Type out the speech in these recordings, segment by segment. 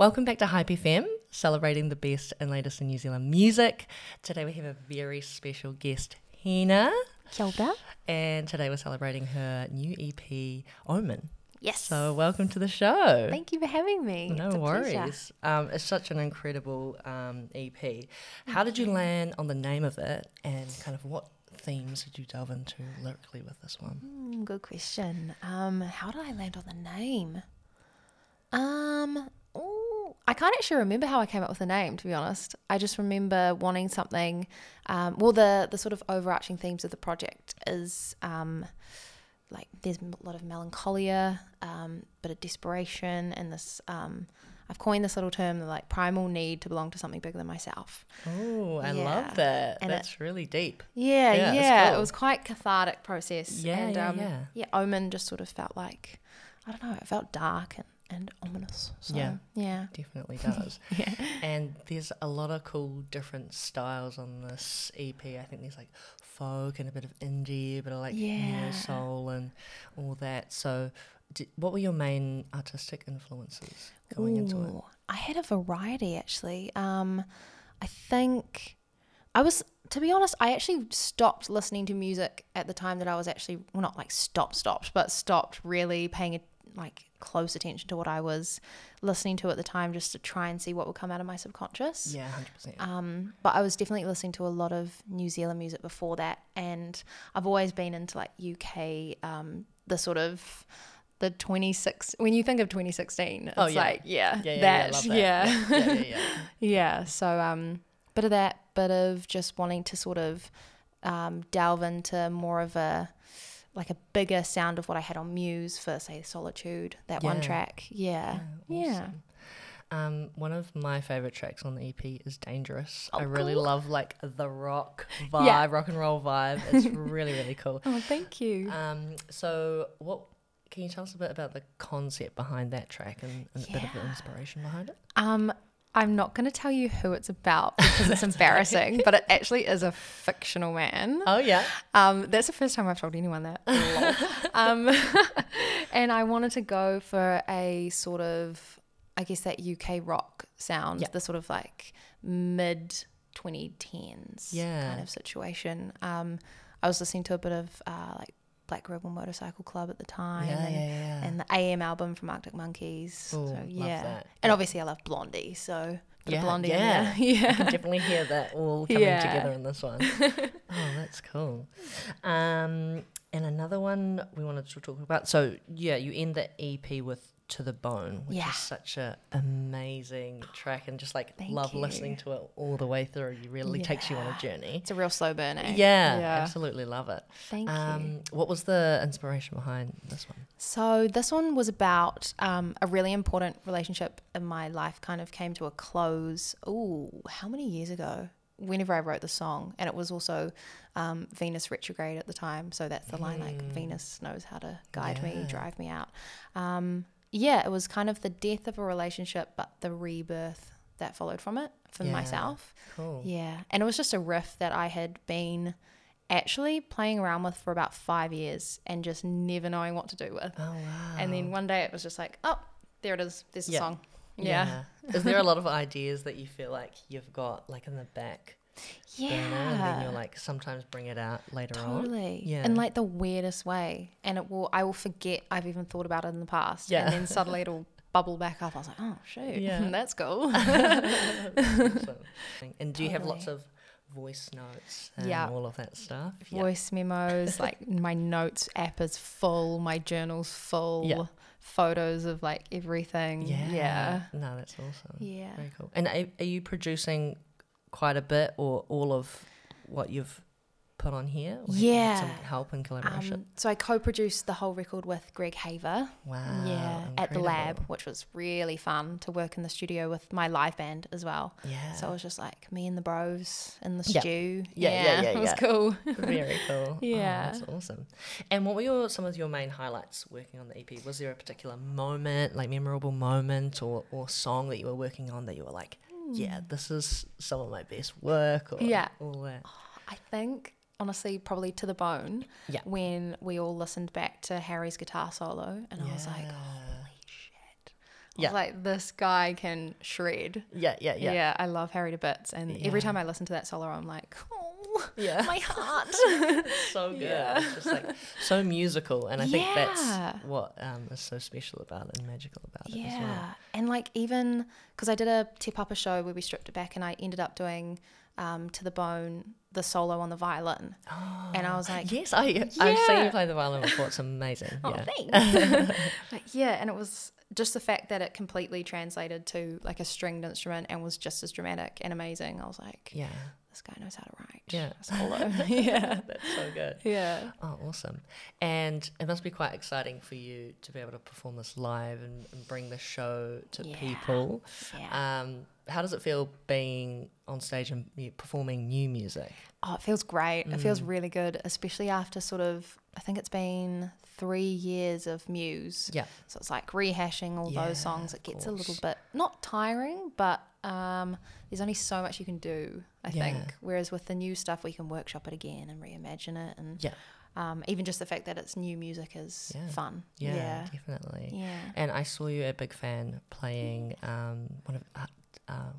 Welcome back to Hype FM, celebrating the best and latest in New Zealand music. Today we have a very special guest, Hina, Kia ora. and today we're celebrating her new EP, Omen. Yes. So, welcome to the show. Thank you for having me. no worries. Um, it's such an incredible um, EP. How did you land on the name of it, and kind of what themes did you delve into lyrically with this one? Mm, good question. Um, how did I land on the name? Um, ooh, I can't actually remember how I came up with the name. To be honest, I just remember wanting something. Um, well, the the sort of overarching themes of the project is um, like there's a lot of melancholia, um, bit of desperation, and this. Um, I've coined this little term, like primal need to belong to something bigger than myself. Oh, I Yeah. love that. And it- That's really deep. Yeah, Yeah, yeah. cool. It was quite cathartic process. Yeah, and, yeah, um, yeah. Yeah, Omen just sort of felt like, I don't know, it felt dark and, and ominous. So, Yeah. yeah. Definitely does. Yeah. And there's a lot of cool different styles on this EP. I think there's like folk and a bit of indie, a bit of like Yeah. soul and all that. So, what were your main artistic influences going into it? I had a variety actually. Um, I think I was, to be honest, I actually stopped listening to music at the time that I was actually, well, not like stopped, stopped, but stopped really paying like close attention to what I was listening to at the time just to try and see what would come out of my subconscious. Yeah, hundred percent. Um, but I was definitely listening to a lot of New Zealand music before that, and I've always been into like UK, um, the sort of the 26. When you think of 2016, it's Oh, yeah. like yeah, Yeah, yeah, that, that. yeah, Yeah, yeah, yeah, yeah. yeah. So um, bit of that, bit of just wanting to sort of um, delve into more of a like a bigger sound of what I had on Muse for say Solitude, that one track. Yeah, yeah. Awesome. Um, one of my favorite tracks on the EP is "Dangerous." I Oh, really cool. love like the rock vibe, Yeah. rock and roll vibe. It's really, really cool. Oh, thank you. Um, so what can you tell us a bit about the concept behind that track and, and a bit of the inspiration behind it? Um, I'm not going to tell you who it's about because it's embarrassing, but it actually is a fictional man. Oh yeah. Um, that's the first time I've told anyone that. Um, and I wanted to go for a sort of, I guess, that UK rock sound, Yeah. the sort of like mid 2010s Yeah. kind of situation. Um, I was listening to a bit of uh, like Black Rebel Motorcycle Club at the time. Yeah, and, yeah, yeah. and the AM album from Arctic Monkeys. Ooh, so yeah, and Yeah. obviously I love Blondie, so Yeah, Blondie. in yeah. I yeah. can definitely hear that all coming Yeah. together in this one. oh, that's cool. Um, and another one we wanted to talk about. So yeah, you end the EP with "To the Bone," which Yeah. is such a amazing track, and just like Thank love you. listening to it all the way through. It really takes you on a journey. It's a real slow burn, eh? Yeah, Yeah. absolutely love it. Thank you. Um, what was the inspiration behind this one? So this one was about um, a really important relationship in my life. Kind of came to a close. Ooh, how many years ago? Whenever I wrote the song, and it was also um, Venus retrograde at the time. So that's the line like Venus knows how to guide me, drive me out. Um, yeah, it was kind of the death of a relationship, but the rebirth that followed from it for Yeah. myself. Cool. Yeah, and it was just a riff that I had been actually playing around with for about five years and just never knowing what to do with. Oh wow. And then one day it was just like, oh, there it is. There's a Yeah. song. Yeah. Is there a lot of ideas that you feel like you've got like in the back Yeah. and then you'll like sometimes bring it out later on? Totally. Yeah. In like the weirdest way. And it will I will forget I've even thought about it in the past. Yeah. And then suddenly it'll bubble back up. I was like, oh shoot. Yeah. That's cool. And do you have lots of voice notes and Yeah. all of that stuff? Yeah. Voice memos, like my notes app is full, my journal's full, Yeah. photos of like everything. Yeah. Yeah. No, that's awesome. Yeah. Very cool. And are, are you producing quite a bit or all of what you've put on here? Or have you had some Yeah. help and collaboration? Um, so I co-produced the whole record with Greg Haver. wow. yeah, at the lab, which was really fun to work in the studio with my live band as well. Yeah. So it was just like me and the bros in the Yeah. stew. Yeah, yeah, yeah, It was yeah. cool. Very cool. Yeah. Oh, that's awesome. And what were your some of your main highlights working on the EP? Was there a particular moment, like memorable moment or, or song that you were working on that you were like, yeah, this is some of my best work or Hmm. Yeah. all that? I think honestly, probably to the bone. Yeah. When we all listened back to Harry's guitar solo, and I was like, holy shit. I Yeah. like, this guy can shred. Yeah, yeah, Yeah, yeah. I love Harry to bits, and every time I listen to that solo, I'm like, oh, Yeah. my heart. so good. Yeah. It's just like so musical, and I think Yeah. that's what um, is so special about it and magical about it as well. Yeah, and like even because I did a Te Papa show where we stripped it back, and I ended up doing um, to the bone the solo on the violin, and I was like, Yes, I I've seen you play the violin before. It's amazing. oh, yeah. thanks. Yeah, and it was just the fact that it completely translated to like a stringed instrument and was just as dramatic and amazing. I was like, Yeah. This guy knows how to write. Yeah. solo. yeah, That's so good. yeah. Oh, awesome. And it must be quite exciting for you to be able to perform this live and, and bring the show to Yeah. people. Yeah. Um, how does it feel being on stage and performing new music? Oh, it feels great. It Mm. feels really good, especially after sort of, I think it's been three years of Muse. Yeah. So it's like rehashing all Yeah, those songs. It gets a little bit, not tiring, but um, there's only so much you can do, I Yeah. think. Whereas with the new stuff, we can workshop it again and reimagine it. And Yeah. um, even just the fact that it's new music is Yeah. fun. Yeah, Yeah. definitely. Yeah. And I saw you at Big Fan playing um, one of, uh, uh,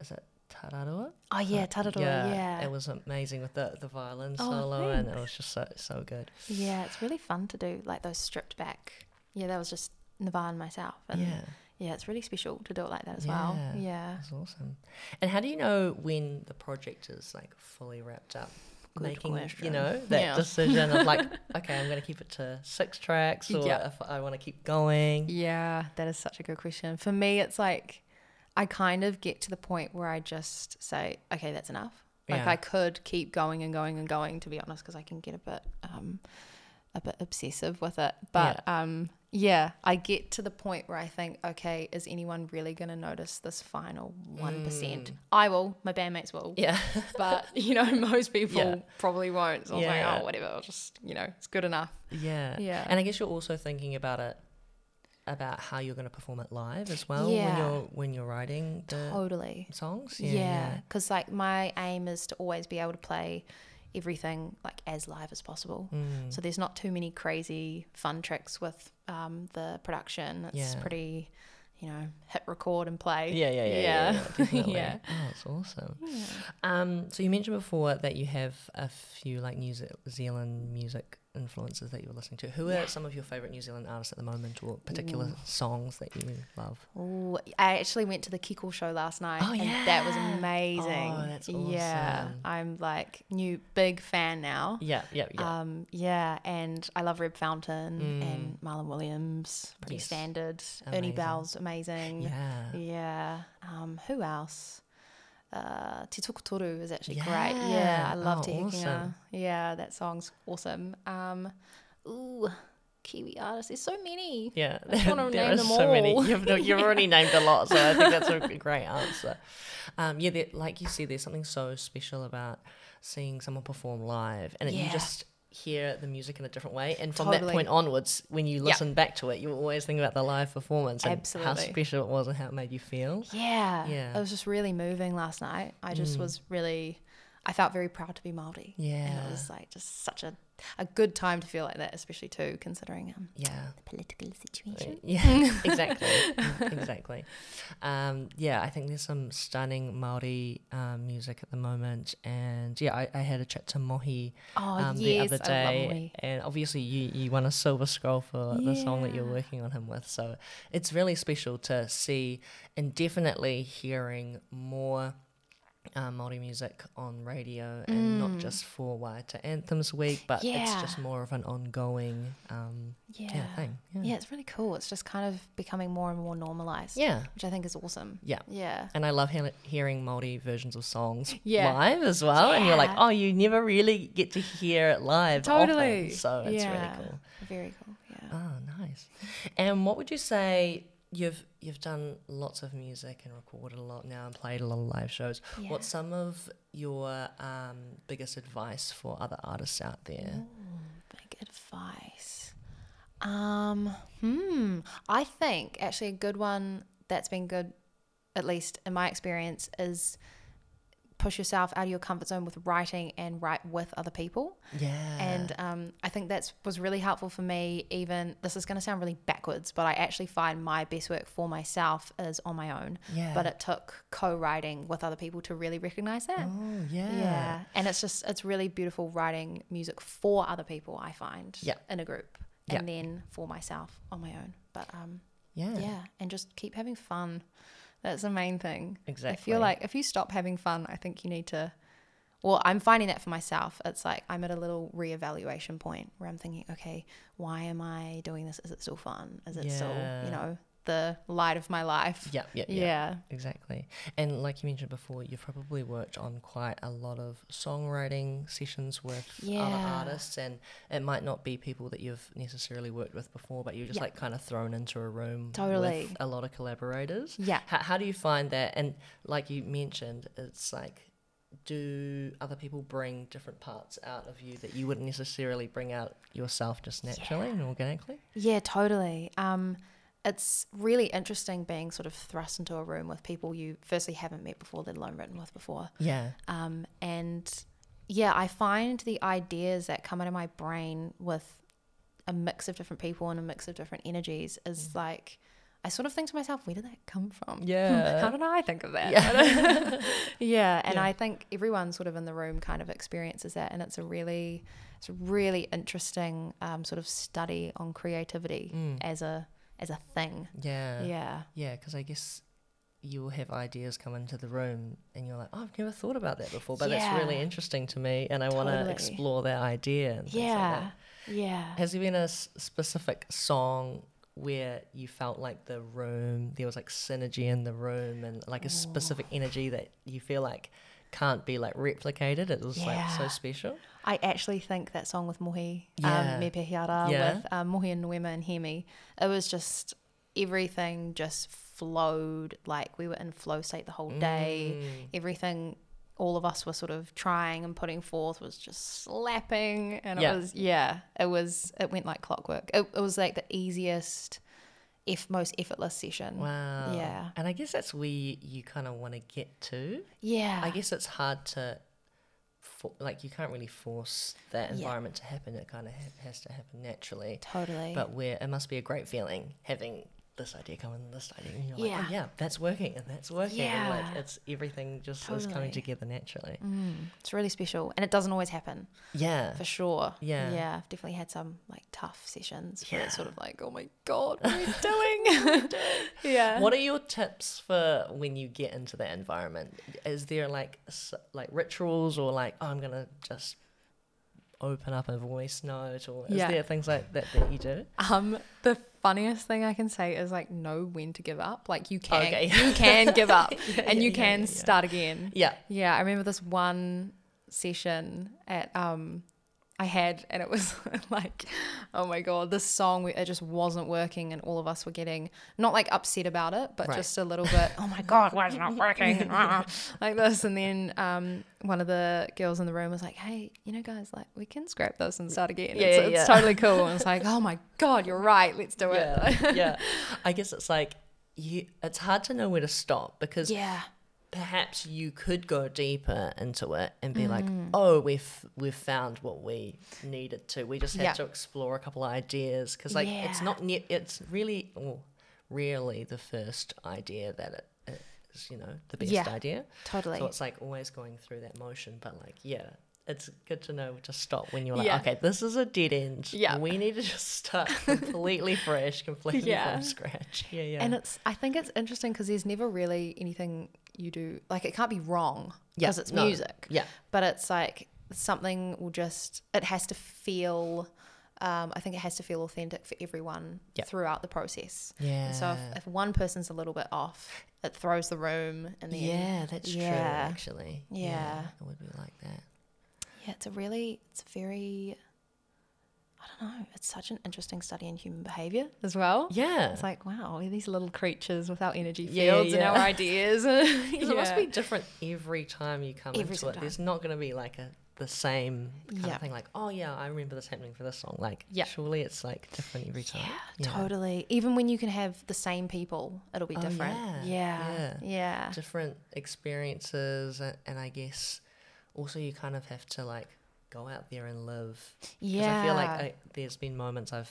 is it Tararua? Oh, yeah. Tararua. Yeah. Yeah. It was amazing with the, the violin Oh, solo, and it was just so, so good. yeah. It's really fun to do like those stripped back. Yeah. That was just Nava and myself. And yeah. Yeah, it's really special to do it like that as well. Yeah. Yeah. That's awesome. And how do you know when the project is like fully wrapped up? Good Making you know that Yeah. decision of like, okay, I'm going to keep it to six tracks, or Yeah. if I want to keep going. Yeah, that is such a good question. For me, it's like I kind of get to the point where I just say, okay, that's enough. Like Yeah. I could keep going and going and going, to be honest, because I can get a bit, um, a bit obsessive with it. But um, yeah, I get to the point where I think, okay, is anyone really going to notice this final one I will. My bandmates will. Mm. Yeah, But you know, most people Yeah. probably won't. So I was Yeah. like, oh, whatever. I'll just, you know, it's good enough. yeah, Yeah. And I guess you're also thinking about it, about how you're going to perform it live as well when Yeah. you're when you're writing the Totally. songs. Yeah, because like my aim is to always be able to play everything like as live as possible. Mm. So there's not too many crazy fun tricks with um, the production. It's Yeah. pretty, you know, hit record and play. Yeah, yeah, yeah, yeah, Yeah. yeah. Yeah. Oh, it's awesome. Um, so you mentioned before that you have a few like New Zealand music influences that you were listening to. Who are some of your favorite New Zealand artists at the moment, or particular songs that you love? Oh, I actually went to the Kiko show last night, Oh, and that was amazing. Oh, that's Yeah. I'm like new big fan now. Yeah, yeah, yeah. Um, yeah, and I love Reb Fountain Mm. and Marlon Williams, pretty Yes. standard. Erny Amazing. Belle's amazing. yeah. Yeah. Um, who else? Uh, Te Tukutoru is actually great. Yeah. Yeah, I love Oh, awesome. Yeah, that song's awesome. Um, ooh, Kiwi artists. There's so many. Yeah, I just wanna there name are so many. You've, you've already named a lot, so I think that's a great answer. Um, yeah, like you said, there's something so special about seeing someone perform live, and it, you just hear the music in a different way. And from that point onwards, when you listen back to it, you always think about the live performance and how special it was and how it made you feel. Yeah. Yeah. It was just really moving last night. I just Mm. was really, I felt very proud to be Māori. And Yeah. it was like just such a, a good time to feel like that, especially too, considering um, Yeah. the political situation. Yeah, exactly, exactly. Um, yeah, I think there's some stunning Maori um, music at the moment, and yeah, I, I had a chat to Mohi Oh, um, yes. the other day, and obviously you you won a silver scroll for the song that you're working on him with, so it's really special to see and definitely hearing more. Uh, Māori music on radio and not just for Waiata Anthems Week, but it's Mm. Just more of an ongoing um, Yeah. yeah, thing. Yeah. Yeah, it's really cool. It's just kind of becoming more and more normalized. yeah. Which I think is awesome. Yeah. Yeah. And I love he- hearing multi versions of songs Yeah. live as well. And you're like, oh, you never really get to hear it live. Totally. Often, so it's yeah. really cool. Very cool. Yeah. Oh, nice. And what would you say? You've you've done lots of music and recorded a lot now and played a lot of live shows. Yeah. What's some of your um, biggest advice for other artists out there? Big advice. Um, hmm. I think actually a good one that's been good, at least in my experience, is push yourself out of your comfort zone with writing and write with other people. Yeah. And um, I think that was really helpful for me. Even this is going to sound really backwards, but I actually find my best work for myself is on my own. Yeah. But it took co-writing with other people to really recognize that. oh yeah. Yeah. And it's just it's really beautiful writing music for other people. I find. Yeah. In a group, Yeah. and then for myself on my own. But um, Yeah. yeah, and just keep having fun. That's the main thing. Exactly. I feel like if you stop having fun, I think you need to. Well, I'm finding that for myself. It's like I'm at a little reevaluation point where I'm thinking, okay, why am I doing this? Is it still fun? Is it still, you know, the light of my life? Yeah, yeah, Yeah. yeah. Exactly. And like you mentioned before, you've probably worked on quite a lot of songwriting sessions with other artists, and it might not be people that you've necessarily worked with before, but you're just Yeah. like kind of thrown into a room Totally. with a lot of collaborators. Yeah. How, how do you find that? And like you mentioned, it's like, do other people bring different parts out of you that you wouldn't necessarily bring out yourself just naturally and organically? Yeah, totally. Um, it's really interesting being sort of thrust into a room with people you firstly haven't met before, let alone written with before. Yeah. Um, and yeah, I find the ideas that come out of my brain with a mix of different people and a mix of different energies is like, I sort of think to myself, where did that come from? Yeah. How did I think of that? Yeah. yeah. And Yeah. I think everyone sort of in the room kind of experiences that. And it's a really, it's a really interesting um, sort of study on creativity Mm. as a, as a thing. Yeah. Yeah. Yeah, because I guess you'll have ideas come into the room and you're like, oh, I've never thought about that before, but that's really interesting to me and I want to explore that idea. Things like that. Yeah. Yeah. Has there been a s- specific song where you felt like the room, there was like synergy in the room and like a specific energy that you feel like can't be like replicated? It was like so special. I actually think that song with Mohi, Yeah. um, Me Pehiara, Yeah. with um, Mohi and Nuema and Hemi, it was just everything just flowed like we were in flow state the whole day. Mm. Everything all of us were sort of trying and putting forth was just slapping and Yeah. it was yeah it was it went like clockwork it, it was like the easiest if most effortless session Wow. Yeah. And I guess that's where you, you kind of want to get to. yeah I guess it's hard to, for, like, you can't really force that Yeah. environment to happen. It kind of ha- has to happen naturally. totally But where it must be a great feeling having this idea come in, this idea, and you're like, Yeah. oh yeah, that's working, and that's working. And like, it's everything just is coming together naturally. mm, it's really special and it doesn't always happen Yeah. for sure. Yeah. Yeah. I've definitely had some like tough sessions where it's sort of like, oh my God, what are we doing? yeah. What are your tips for when you get into that environment? Is there like like rituals or like oh, I'm gonna just open up a voice note or is Yeah. there things like that that you do? Um, the funniest thing I can say is like know when to give up. Like you can, Okay. you can give up, Yeah, and yeah, you can start again. Yeah. Yeah, I remember this one session at um I had and it was like oh my god this song it just wasn't working and all of us were getting not like upset about it but Right. just a little bit oh my god why is it not working like this and then um one of the girls in the room was like hey you know guys like we can scrap this and start again Yeah, it's, yeah, it's totally cool and it's like oh my god you're right let's do Yeah. it yeah. I guess it's like you it's hard to know where to stop because yeah perhaps you could go deeper into it and be like, Mm. oh, we've we've found what we needed to. We just had Yeah. to explore a couple of ideas because like it's not ne- it's really well, rarely the first idea that it is you know the best Yeah. idea. totally So it's like always going through that motion, but like yeah. It's good to know to stop when you're like, Yeah. okay, this is a dead end. Yeah. We need to just start completely fresh, completely Yeah. from scratch. Yeah, yeah. And it's I think it's interesting because there's never really anything you do like it can't be wrong Yeah, because it's no. music. yeah. But it's like something will just it has to feel um, I think it has to feel authentic for everyone Yeah. throughout the process. Yeah. And so if, if one person's a little bit off, it throws the room and then Yeah, that's true. Yeah. Actually, Yeah. it would be like that. yeah, it's a really it's very I don't know, it's such an interesting study in human behavior as well. Yeah, It's like, wow, we're these little creatures with our energy Yeah, fields and yeah. our ideas. 'Cause it must be different every time you come Every into it. single There's not going to be like a the same kind Yeah. of thing. Like, oh yeah, I remember this happening for this song. Like, Yeah. surely it's like different every time. Yeah, totally. Even when you can have the same people, it'll be Oh, different. yeah, Yeah. yeah. Yeah. different experiences and, and I guess also you kind of have to like go out there and live. Yeah. I feel like I, there's been moments I've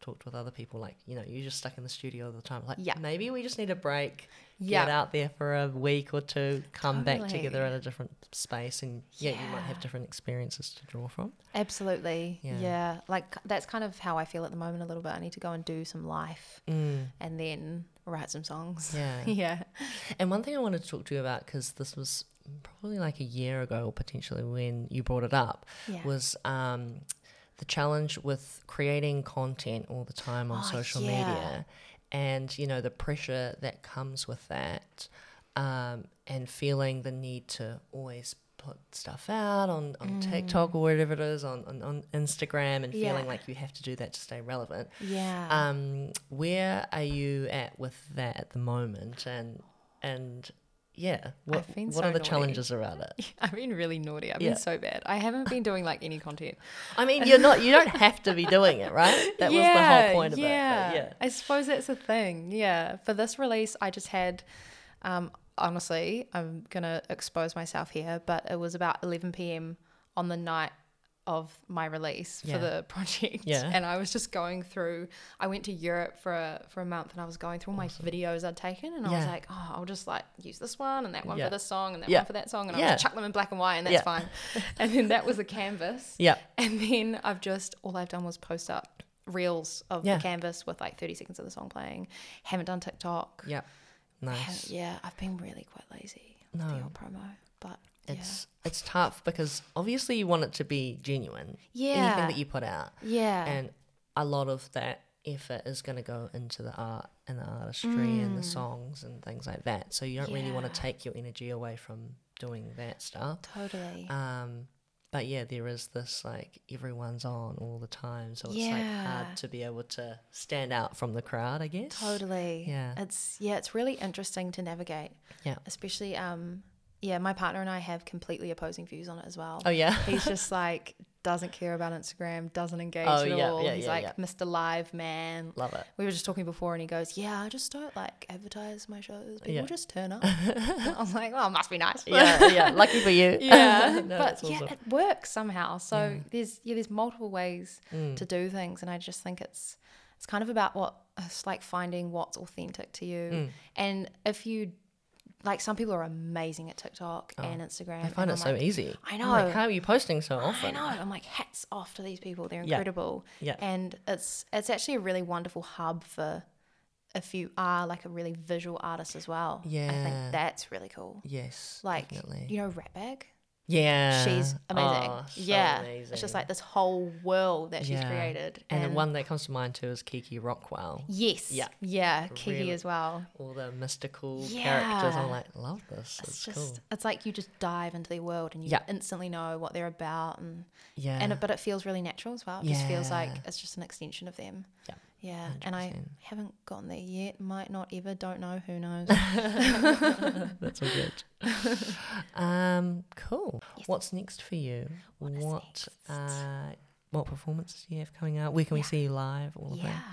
talked with other people like, you know, you're just stuck in the studio all the time. Like Yeah. maybe we just need a break. Yeah. Get out there for a week or two, come back together in a different space and yeah, you might have different experiences to draw from. Absolutely. Yeah. Yeah. Like that's kind of how I feel at the moment a little bit. I need to go and do some life Mm, and then write some songs. yeah. yeah. And one thing I wanted to talk to you about because this was probably like a year ago or potentially when you brought it up Yeah. was um, the challenge with creating content all the time on Oh, social yeah. media and you know the pressure that comes with that um, and feeling the need to always put stuff out on, on tiktok or whatever it is on, on, on instagram and Mm. Yeah. feeling like you have to do that to stay relevant yeah. um, where are you at with that at the moment and and yeah what, what so are the naughty. challenges around it I've been really naughty. I've Yeah. been so bad. I haven't been doing like any content. I mean, you're not. You don't have to be doing it, right? That was the whole point of yeah. it. Yeah. I suppose that's the thing. Yeah. For this release, I just had, um, honestly, I'm going to expose myself here, but it was about 11 p.m. on the night of my release Yeah. for the project. Yeah. And I was just going through, I went to Europe for a, for a month and I was going through all my videos I'd taken and I was like, oh, I'll just like use this one and that one Yeah. for this song and that Yeah. one for that song and I'll just chuck them in black and white and that's Yeah. fine. and then that was a canvas. Yeah. And then I've just all I've done was post up reels of Yeah. the canvas with like 30 seconds of the song playing. Haven't done TikTok. Yeah. Nice. Yeah, I've been really quite lazy with No. the old promo. But It's it's tough because obviously you want it to be genuine. yeah. Anything that you put out, yeah. and a lot of that effort is going to go into the art and the artistry and the songs and things like that. So you don't really want Mm. To take your energy away from doing that stuff. totally. Um, but yeah, there is this like everyone's on all the time, so it's like hard to be able to stand out from the crowd, I guess. totally. Yeah. It's yeah, it's really interesting to navigate. Yeah. Especially um yeah, my partner and I have completely opposing views on it as well. Oh yeah. He's just like doesn't care about Instagram, doesn't engage Oh, at yeah, all. yeah, He's yeah, like. Mr. Live man. Love it. We were just talking before, and he goes, "Yeah, I just don't like advertise my shows. People just turn up." I was like, "Well, it must be nice." Yeah, yeah. Lucky for you. yeah, No, but that's yeah, it works somehow. So Yeah. there's yeah, there's multiple ways Mm. to do things, and I just think it's it's kind of about what it's like finding what's authentic to you, Mm. and if you like, some people are amazing at TikTok oh, and Instagram. Oh, I find it I'm so like, easy. I know. like, how are you posting so often? I know. I'm like, hats off to these people. They're incredible. Yeah. And it's it's actually a really wonderful hub for if you are like a really visual artist as well. Yeah. I think that's really cool. Yes. Like definitely. you know Ratbag? Yeah. She's amazing. Oh, so yeah. amazing. It's just like this whole world that she's Yeah. created. And, the one that comes to mind too is Kiki Rockwell. Yes. Yeah. Yeah. Kiki Really- as well. All the mystical characters. I'm like, love this. It's It's, just cool. it's like you just dive into their world and you Yeah. instantly know what they're about and Yeah. and it, but it feels really natural as well. It just feels like it's just an extension of them. Yeah, Yeah. And I haven't gotten there yet. Might not ever. Don't know. Who knows? That's all good. um, cool. What's next for you? What what uh, what performances do you have coming out? Where can we see you live? All of yeah. that.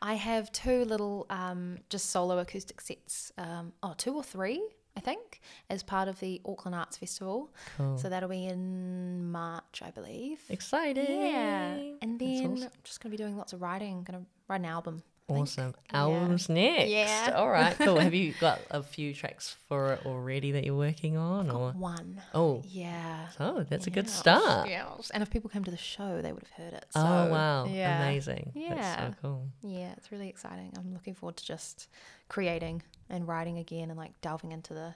I have two little um, just solo acoustic sets. Um, oh, two or three, I think, as part of the Auckland Arts Festival. Cool. So that'll be in March, I believe. Exciting. Yeah. And then awesome. I'm just going to be doing lots of writing. going to write an album. I think. Awesome. Yeah. Albums next. Yeah. All right. Cool. Have you got a few tracks for it already that you're working on, or One. oh, Yeah. oh, that's a good start. Yeah. And if people came to the show, they would have heard it. So, Oh wow, yeah. amazing. That's Yeah. so cool. Yeah, it's really exciting. I'm looking forward to just creating and writing again and like delving into the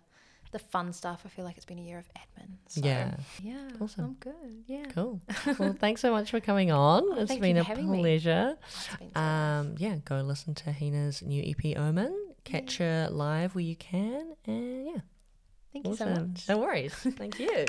the fun stuff. I feel like it's been a year of admin. So, Yeah. Yeah. Awesome. I'm good. Yeah. Cool. well, thanks so much for coming on. Oh, it's been for a pleasure. It's been so Um, yeah, go listen to Hina's new EP Omen. Catch her live where you can, and yeah, Thank you so much. No worries. Thank you.